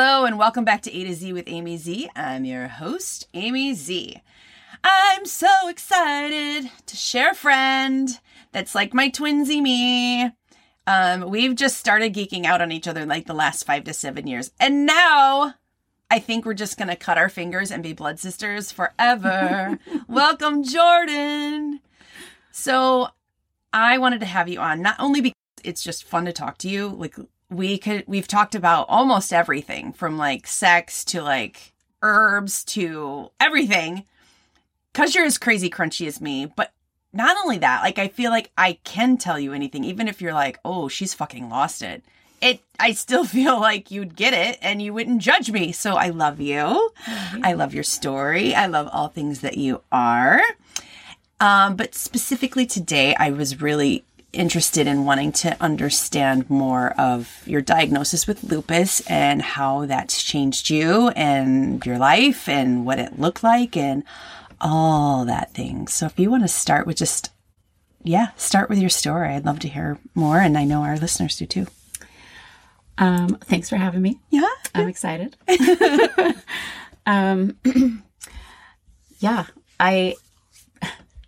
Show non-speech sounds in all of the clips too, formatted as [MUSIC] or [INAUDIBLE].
Hello, and welcome back to A to Z with Amy Z. I'm your host, Amy Z. I'm so excited to share a friend that's like my twinsy me. Um, we've just started geeking out on each other like the last five to seven years. And now I think we're just going to cut our fingers and be blood sisters forever. [LAUGHS] Welcome, Jordan. So I wanted to have you on, not only because it's just fun to talk to you, like we could, we've talked about almost everything from like sex to like herbs to everything. Cause you're as crazy crunchy as me, but not only that, like I feel like I can tell you anything, even if you're like, oh, she's fucking lost it. It I still [LAUGHS] feel like you'd get it and you wouldn't judge me. So I love you. I love your story. I love all things that you are. Um, but specifically today, I was really interested in wanting to understand more of your diagnosis with lupus and how that's changed you and your life and what it looked like and all that thing. So if you want to start with just, yeah, start with your story. I'd love to hear more. And I know our listeners do too. Um, thanks for having me. Yeah. I'm excited. [LAUGHS] [LAUGHS] um, [CLEARS THROAT] yeah, I,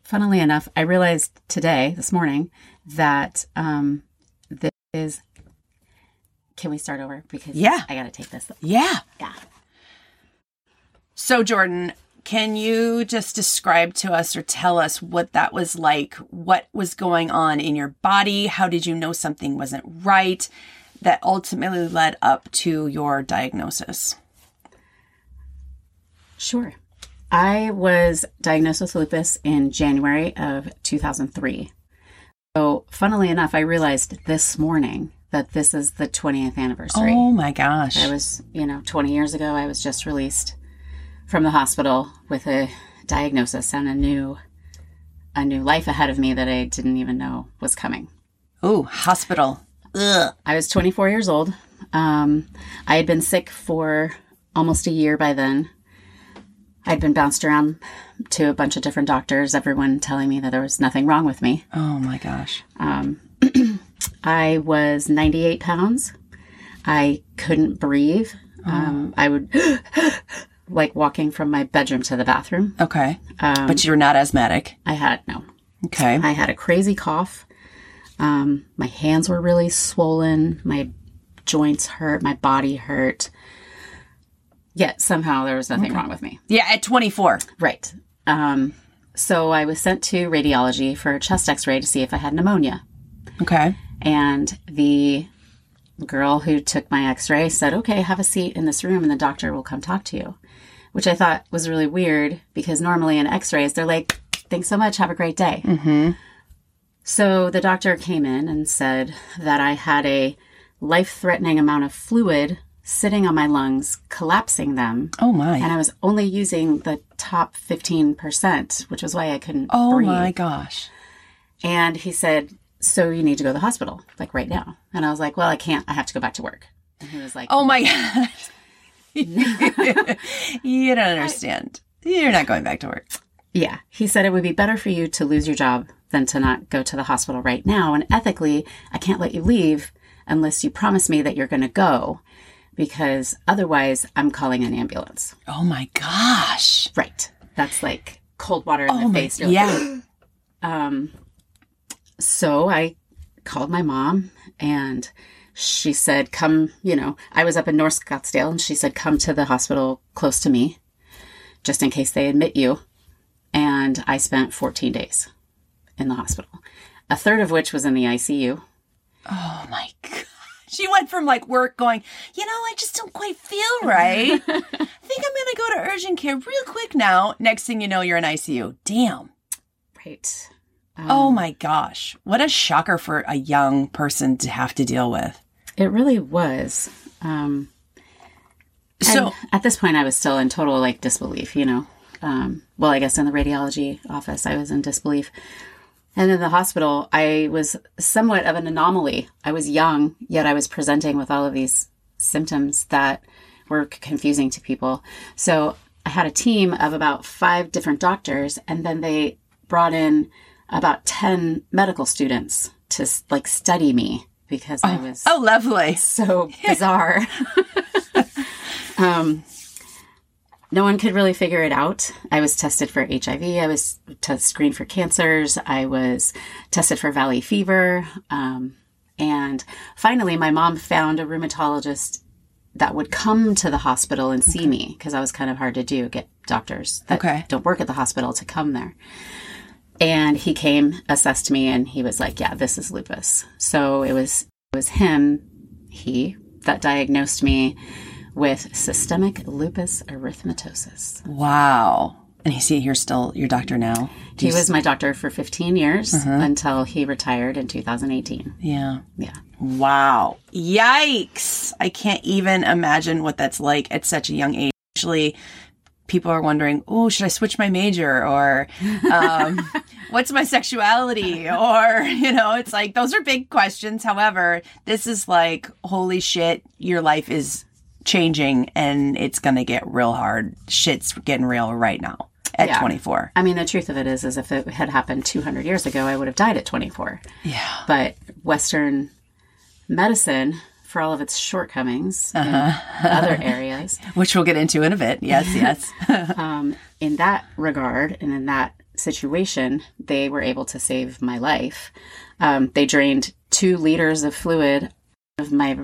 funnily enough, I realized today, this morning, that um, this is. Can we start over? Because Yeah. I got to take this. Yeah. Yeah. So, Jordan, can you just describe to us or tell us what that was like? What was going on in your body? How did you know something wasn't right that ultimately led up to your diagnosis? Sure. I was diagnosed with lupus in January of 2003. So, funnily enough, I realized this morning that this is the 20th anniversary. Oh my gosh. I was, you know, 20 years ago, I was just released from the hospital with a diagnosis and a new a new life ahead of me that I didn't even know was coming. oh, hospital. Ugh. I was 24 years old. Um, I had been sick for almost a year by then. I'd been bounced around to a bunch of different doctors, everyone telling me that there was nothing wrong with me. Oh my gosh. Um, [CLEARS THROAT] I was 98 pounds. I couldn't breathe. Um, I would [GASPS] like walking from my bedroom to the bathroom. Okay. Um, but you're not asthmatic. I had no. Okay. I had a crazy cough. Um, my hands were really swollen. My joints hurt. My body hurt. Yet somehow there was nothing wrong with me. yeah, at 24. Right. Um, so I was sent to radiology for a chest x ray to see if I had pneumonia. Okay. And the girl who took my x ray said, okay, have a seat in this room and the doctor will come talk to you. Which I thought was really weird because normally in x rays, they're like, thanks so much, have a great day. Mm-hmm. So the doctor came in and said that I had a life threatening amount of fluid sitting on my lungs, collapsing them. Oh my. And I was only using the top 15%, which was why I couldn't oh breathe. my gosh. And he said, So you need to go to the hospital, like right now. And I was like, Well, I can't. I have to go back to work. And he was like, Oh my gosh. [LAUGHS] you don't understand. You're not going back to work. Yeah. He said it would be better for you to lose your job than to not go to the hospital right now. And ethically, I can't let you leave unless you promise me that you're going to go because otherwise I'm calling an ambulance. Oh my gosh. Right. That's like cold water in Oh the my face. Like, yeah. Um, so I called my mom and she said, come, you know, I was up in North Scottsdale and she said, come to the hospital close to me just in case they admit you. And I spent 14 days in the hospital, a third of which was in the ICU. Oh my god. She went from like work going, you know, I just don't quite feel right. [LAUGHS] I think I'm gonna go to urgent care real quick now. Next thing you know, you're in ICU. Damn. Right. oh my gosh. What a shocker for a young person to have to deal with. It really was. Um, So And at this point, I was still in total like disbelief, you know. Um, well, I guess in the radiology office, I was in disbelief. And in the hospital, I was somewhat of an anomaly. I was young, yet I was presenting with all of these symptoms that were confusing to people. So I had a team of about five different doctors, and then they brought in about 10 medical students to like study me because I was oh lovely. so bizarre. [LAUGHS] [LAUGHS] Um, no one could really figure it out. I was tested for HIV. I was t- screened for cancers. I was tested for valley fever. Um, and finally, my mom found a rheumatologist that would come to the hospital and see me because I was kind of hard to do, get doctors that Okay. don't work at the hospital to come there. And he came, assessed me, and he was like, "Yeah, this is lupus." So it was it was him, he that diagnosed me with systemic lupus erythematosus. Wow. And you he's here's still your doctor now. He was my doctor for 15 years until he retired in 2018. Yeah. Yeah. Wow. Yikes. I can't even imagine what that's like at such a young age. Usually people are wondering, oh, should I switch my major? Or um, [LAUGHS] what's my sexuality? Or, [LAUGHS] you know, it's like those are big questions. However, this is like, holy shit, your life is changing and it's going to get real hard. Shit's getting real right now at Yeah. 24. I mean, the truth of it is, is if it had happened 200 years ago, I would have died at 24. Yeah. But Western medicine, for all of its shortcomings in other areas, [LAUGHS] Which we'll get into in a bit. Yes, [LAUGHS] yes. [LAUGHS] um, in that regard and in that situation, they were able to save my life. Um, they drained two liters of fluid of my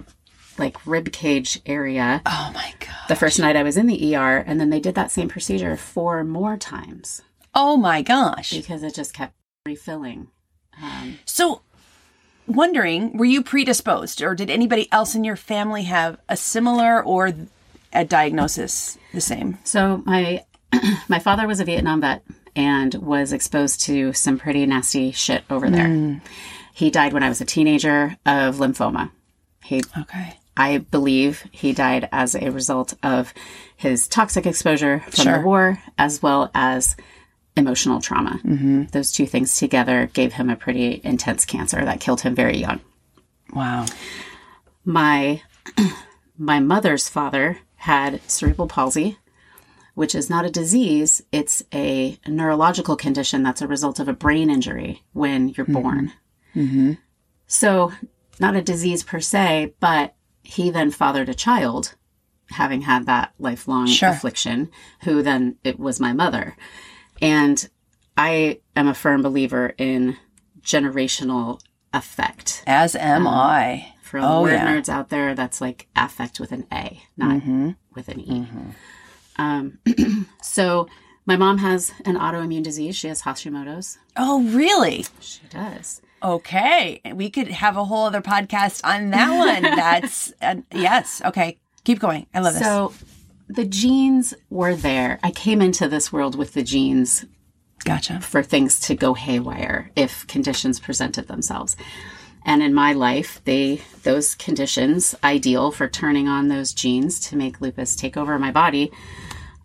like rib cage area oh my God. the first night I was in the ER, and then they did that same procedure four more times Oh my gosh. because it just kept refilling. Um, So, wondering, were you predisposed, or did anybody else in your family have a similar or a diagnosis the same? so my [CLEARS THROAT] my father was a Vietnam vet and was exposed to some pretty nasty shit over there. He died when I was a teenager of lymphoma. He Okay. I believe he died as a result of his toxic exposure from Sure. the war, as well as emotional trauma. Mm-hmm. Those two things together gave him a pretty intense cancer that killed him very young. Wow. My [CLEARS THROAT] my mother's father had cerebral palsy, which is not a disease; it's a neurological condition that's a result of a brain injury when you're born. So, not a disease per se, but he then fathered a child having had that lifelong Sure. affliction, who then it was my mother. And I am a firm believer in generational affect. As am um, I. For all Oh, the word yeah. nerds out there, that's like affect with an A, not mm-hmm. with an E. Mm-hmm. Um, [CLEARS THROAT] so my mom has an autoimmune disease. She has Hashimoto's. Oh, really? She does. Okay. We could have a whole other podcast on that one. [LAUGHS] That's, uh, yes. Okay. Keep going. I love this. So the genes were there. I came into this world with the genes Gotcha. for things to go haywire if conditions presented themselves. And in my life, they those conditions ideal for turning on those genes to make lupus take over my body.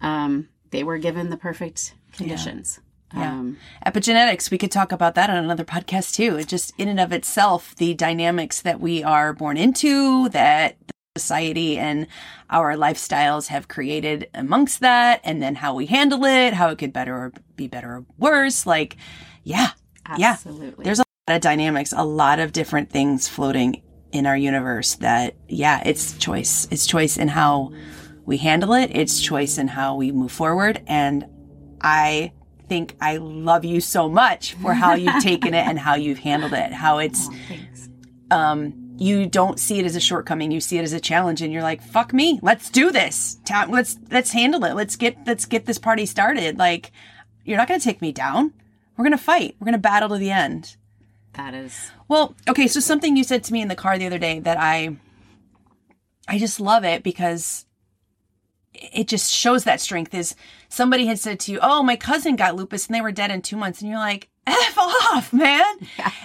Um, they were given the perfect conditions. Yeah. Um, Epigenetics, we could talk about that on another podcast too. It just in and of itself, the dynamics that we are born into, that society and our lifestyles have created amongst that, and then how we handle it, how it could better or be better or worse. Like, yeah, yeah. absolutely. There's a lot of dynamics, a lot of different things floating in our universe that, yeah, it's choice. It's choice in how we handle it. It's choice in how we move forward. And I think I love you so much for how you've [LAUGHS] taken it and how you've handled it. How it's, Thanks. um, you don't see it as a shortcoming. You see it as a challenge, and you're like, "Fuck me, let's do this. Let's let's handle it. Let's get let's get this party started." Like, you're not going to take me down. We're going to fight. We're going to battle to the end. That is Well, okay, so something you said to me in the car the other day that I I just love it because it just shows that strength is somebody had said to you, "Oh, my cousin got lupus and they were dead in 2 months." And you're like, "F off, man."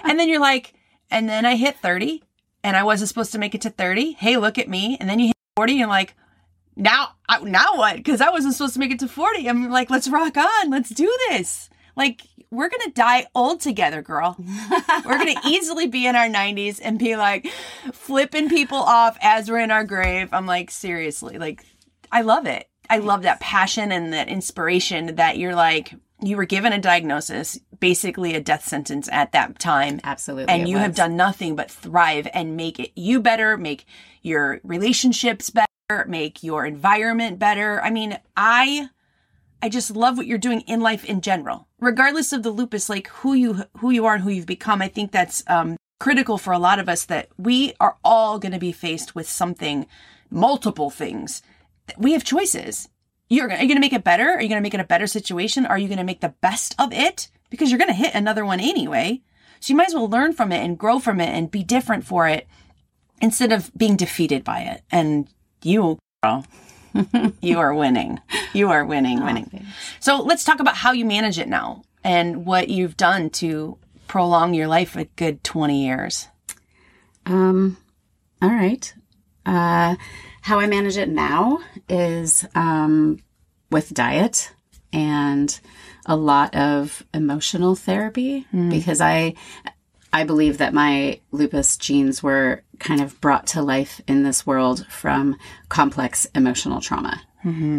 and then you're like, "And then I hit 30 and I wasn't supposed to make it to 30. Hey, look at me." And then you hit 40 and you're like, "Now, I- now what?" Cuz I wasn't supposed to make it to 40. I'm like, "Let's rock on. Let's do this." Like, we're going to die old together, girl. We're going [LAUGHS] to easily be in our 90s and be like flipping people off as we're in our grave. I'm like, seriously, like, I love it. I love that passion and that inspiration that you're like, you were given a diagnosis, basically a death sentence at that time. absolutely. And you have done nothing but thrive and make it you better, make your relationships better, make your environment better. I mean, I I just love what you're doing in life in general. Regardless of the lupus, like who you who you are and who you've become, I think that's um, critical for a lot of us that we are all going to be faced with something, multiple things. We have choices. You're, are you going to make it better? Are you going to make it a better situation? Are you going to make the best of it? Because you're going to hit another one anyway. So you might as well learn from it and grow from it and be different for it instead of being defeated by it. And you, girl, [LAUGHS] you are winning. You are winning, winning. So let's talk about how you manage it now and what you've done to prolong your life a good 20 years. Um, all right. Uh, how I manage it now is um, with diet and a lot of emotional therapy because I I believe that my lupus genes were kind of brought to life in this world from complex emotional trauma,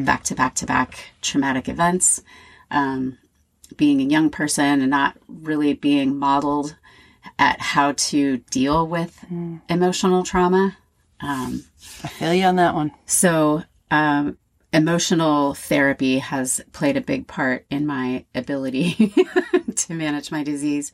back to back to back traumatic events, um, being a young person and not really being modeled at how to deal with emotional trauma. Um, I feel you on that one. so, um, emotional therapy has played a big part in my ability [LAUGHS] to manage my disease.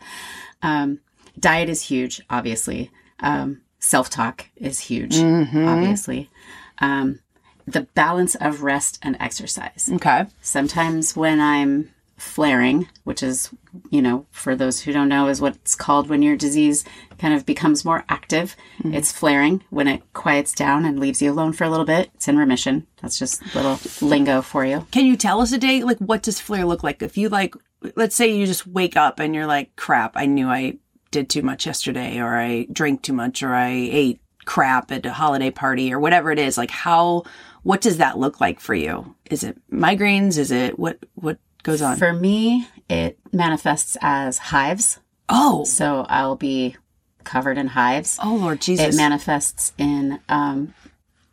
Um, diet is huge, obviously. Um, Self talk is huge, obviously. Um, the balance of rest and exercise. Okay. Sometimes when I'm flaring, which is, you know, for those who don't know, is what it's called when your disease kind of becomes more active. Mm-hmm. It's flaring. When it quiets down and leaves you alone for a little bit, it's in remission. That's just little lingo for you. Can you tell us a day? Like, what does flare look like? If you like, let's say you just wake up and you're like, crap, I knew I did too much yesterday, or I drank too much, or I ate crap at a holiday party, or whatever it is. Like, how, what does that look like for you? Is it migraines? Is it what, what goes on? For me, it manifests as hives. oh, So I'll be covered in hives. oh, Lord Jesus. It manifests in um,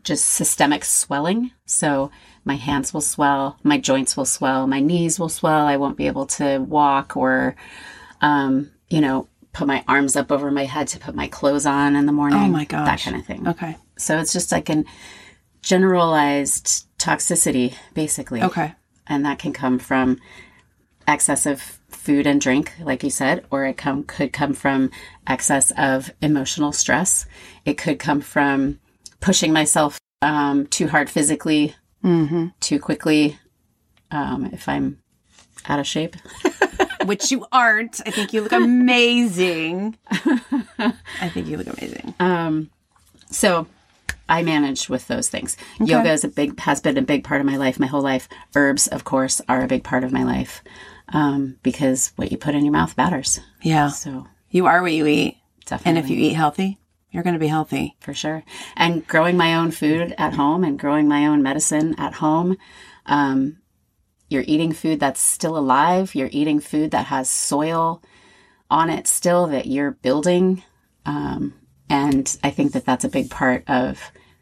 just systemic swelling. So my hands will swell, my joints will swell, my knees will swell. I won't be able to walk or, um, you know, put my arms up over my head to put my clothes on in the morning. Oh my God! That kind of thing. okay. So it's just like an generalized toxicity, basically. Okay. And that can come from excess of food and drink, like you said, or it come could come from excess of emotional stress. It could come from pushing myself um, too hard physically, too quickly. Um, if I'm out of shape, [LAUGHS] Which you aren't. I think you look amazing. [LAUGHS] I think you look amazing. Um, so I manage with those things. Yoga is a big has been a big part of my life, my whole life. Herbs, of course, are a big part of my life um, because what you put in your mouth matters. Yeah. So You are what you eat. definitely, And if you eat healthy, you're going to be healthy. for sure, and growing my own food at home and growing my own medicine at home. Um, you're eating food that's still alive. You're eating food that has soil on it still that you're building. Um, and I think that that's a big part of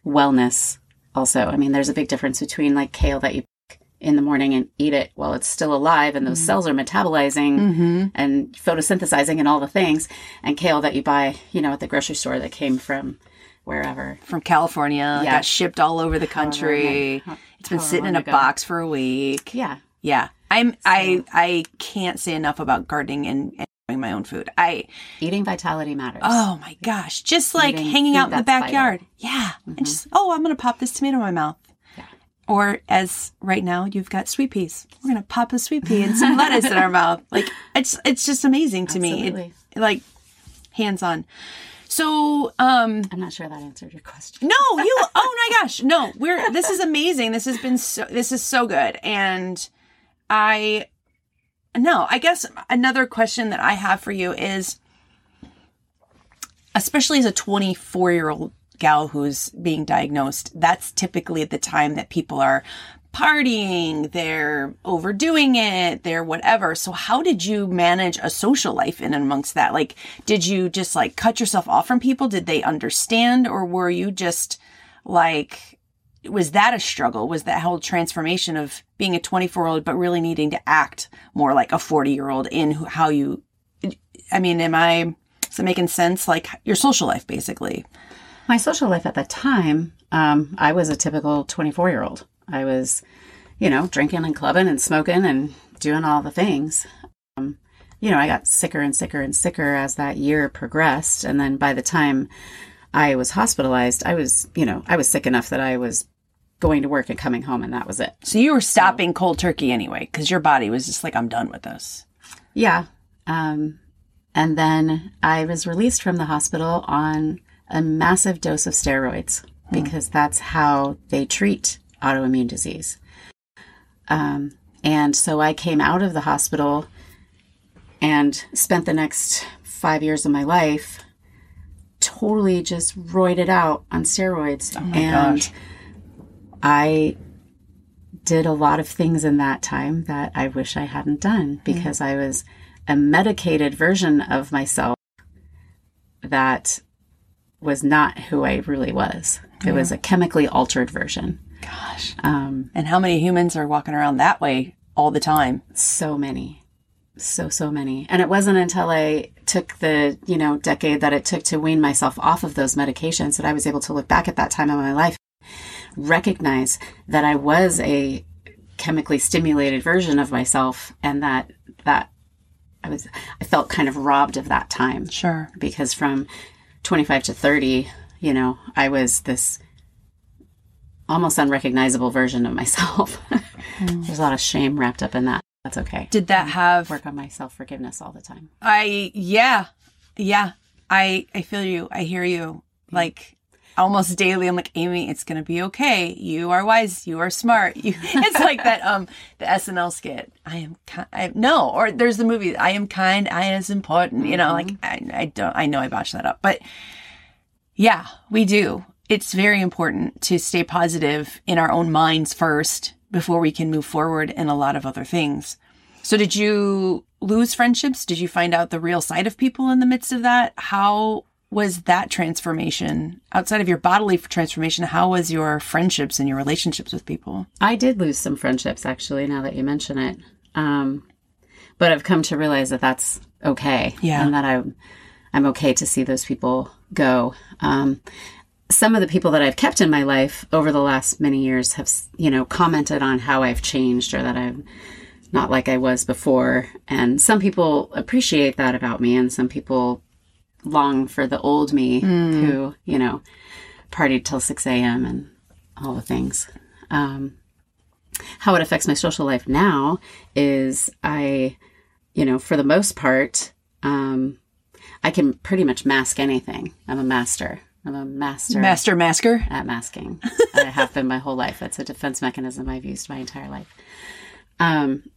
wellness also. I mean, there's a big difference between like kale that you pick in the morning and eat it while it's still alive and those mm-hmm. cells are metabolizing mm-hmm. and photosynthesizing and all the things, and kale that you buy, you know, at the grocery store that came from wherever. From California, Yeah. got shipped all over the country. It's been sitting in a ago. box for a week. Yeah. Yeah. I'm I I can't say enough about gardening and, and my own food. I Eating vitality matters. oh my gosh, just like Eating hanging out in the backyard. Yeah. And just oh, I'm going to pop this tomato in my mouth. Yeah. Or as right now you've got sweet peas. We're going to pop a sweet pea and some [LAUGHS] lettuce in our mouth. Like it's it's just amazing to me. It, like hands on. So, um I'm not sure that answered your question. no, you. [LAUGHS] Oh my gosh, no. We're. This is amazing. This has been so. This is so good, and I. No, I guess another question that I have for you is, especially as a 24 year old gal who's being diagnosed, that's typically at the time that people are partying, they're overdoing it, they're whatever. So how did you manage a social life in amongst that? Like, did you just like cut yourself off from people? Did they understand or were you just like, was that a struggle? Was that whole transformation of being a 24 year old, but really needing to act more like a 40 year old in how you, I mean, am I, is it making sense? Like your social life, basically. My social life at the time, um, I was a typical 24 year old. I was, you know, drinking and clubbing and smoking and doing all the things. Um, you know, I got sicker and sicker and sicker as that year progressed. And then by the time I was hospitalized, I was, you know, I was sick enough that I was going to work and coming home, and that was it. So you were stopping cold turkey anyway, because your body was just like, I'm done with this. Yeah. Um, and then I was released from the hospital on a massive dose of steroids because that's how they treat autoimmune disease. Um, and so I came out of the hospital and spent the next five years of my life totally just roided out on steroids. and gosh. I did a lot of things in that time that I wish I hadn't done because I was a medicated version of myself that was not who I really was. It was a chemically altered version. Gosh. Um, And how many humans are walking around that way all the time? so many so so many. And it wasn't until i took the you know decade that it took to wean myself off of those medications that i was able to look back at that time in my life recognize that i was a chemically stimulated version of myself and that that i was i felt kind of robbed of that time. Sure. because from 25 to 30 you know i was this almost unrecognizable version of myself. [LAUGHS] Mm. There's a lot of shame wrapped up in that that's okay Did that have work on my self forgiveness all the time. I yeah. Yeah. I I feel you. I hear you. Like almost daily I'm like, Amy, it's gonna be okay. You are wise, you are smart. You [LAUGHS] it's like that um the SNL skit. I am kind I, no, or there's the movie, I am kind, I am important. You know, like I, I don't I know I botched that up. But yeah, we do. It's very important to stay positive in our own minds first before we can move forward in a lot of other things. So did you lose friendships? Did you find out the real side of people in the midst of that? How was that transformation outside of your bodily transformation? How was your friendships and your relationships with people? I did lose some friendships, actually, now that you mention it. Um, but I've come to realize that that's okay. Yeah. And that I'm, I'm okay to see those people go. Um, some of the people that I've kept in my life over the last many years have, you know, commented on how I've changed or that I'm not like I was before. And some people appreciate that about me, and some people long for the old me who, you know, partied till 6 a.m. and all the things. Um, how it affects my social life now is I, you know, for the most part, um, I can pretty much mask anything. I'm a master. I'm a master Master masker. at masking. I have been my whole life. That's a defense mechanism I've used my entire life. Um,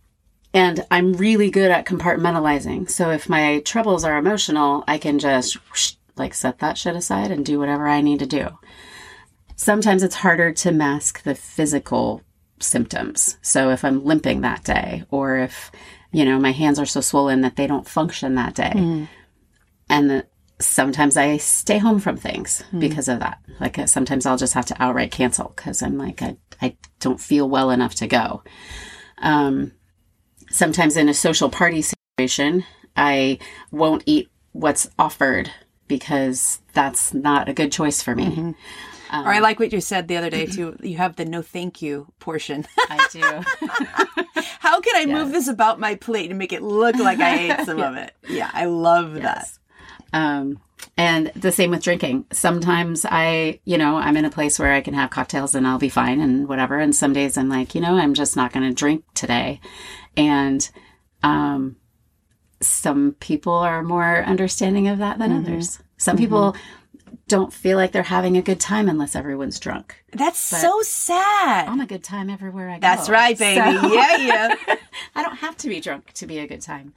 and I'm really good at compartmentalizing. So if my troubles are emotional, I can just whoosh, like set that shit aside and do whatever I need to do. Sometimes it's harder to mask the physical symptoms. So if I'm limping that day, or if, you know, my hands are so swollen that they don't function that day. And the, sometimes I stay home from things because of that. Like uh, sometimes I'll just have to outright cancel because I'm like, I, I don't feel well enough to go. Um, sometimes in a social party situation, I won't eat what's offered because that's not a good choice for me. or I like what you said the other day too. You have the no thank you portion. I do. [LAUGHS] How can I move this about my plate and make it look like I ate some [LAUGHS] of it? Yeah, I love that. Um, and the same with drinking. Sometimes I, you know, I'm in a place where I can have cocktails and I'll be fine and whatever. And some days I'm like, you know, I'm just not going to drink today. And, um, some people are more understanding of that than others. Some people don't feel like they're having a good time unless everyone's drunk. That's so sad. I'm a good time everywhere I go. That's right, baby. So- Yeah, yeah. [LAUGHS] I don't have to be drunk to be a good time.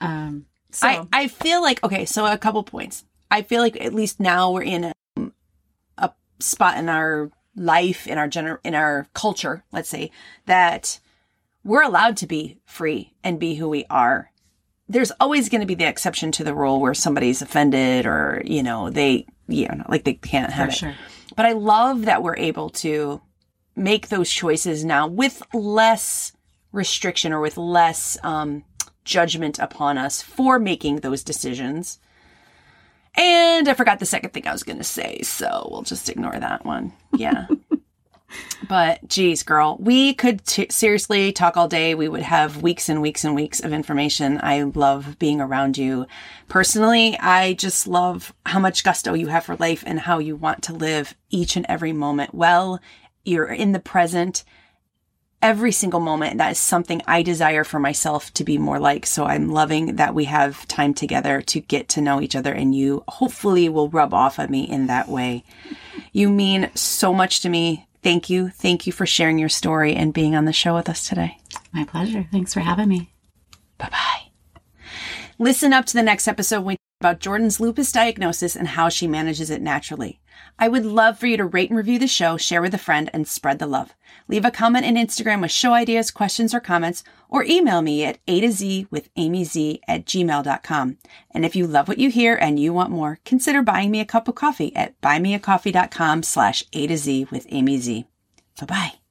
Um, so I, I feel like okay, so a couple points. I feel like at least now we're in a, a spot in our life, in our gener- in our culture, let's say, that we're allowed to be free and be who we are. There's always going to be the exception to the rule where somebody's offended or, you know, they, you know, like they can't have for it. sure. But I love that we're able to make those choices now with less restriction or with less um, judgment upon us for making those decisions. And I forgot the second thing I was going to say, so we'll just ignore that one. Yeah. [LAUGHS] but geez, girl, we could t- seriously talk all day. We would have weeks and weeks and weeks of information. I love being around you. Personally, I just love how much gusto you have for life and how you want to live each and every moment well. You're in the present every single moment. That is something I desire for myself to be more like. So I'm loving that we have time together to get to know each other and you hopefully will rub off on me in that way. You mean so much to me. Thank you. Thank you for sharing your story and being on the show with us today. My pleasure. Thanks for having me. Bye bye. Listen up to the next episode when about Jordan's lupus diagnosis and how she manages it naturally. I would love for you to rate and review the show, share with a friend, and spread the love. Leave a comment in Instagram with show ideas, questions, or comments, or email me at a to z with amy z at gmail.com. And if you love what you hear and you want more, consider buying me a cup of coffee at buymeacoffee.com slash a to z with amy z. Bye bye.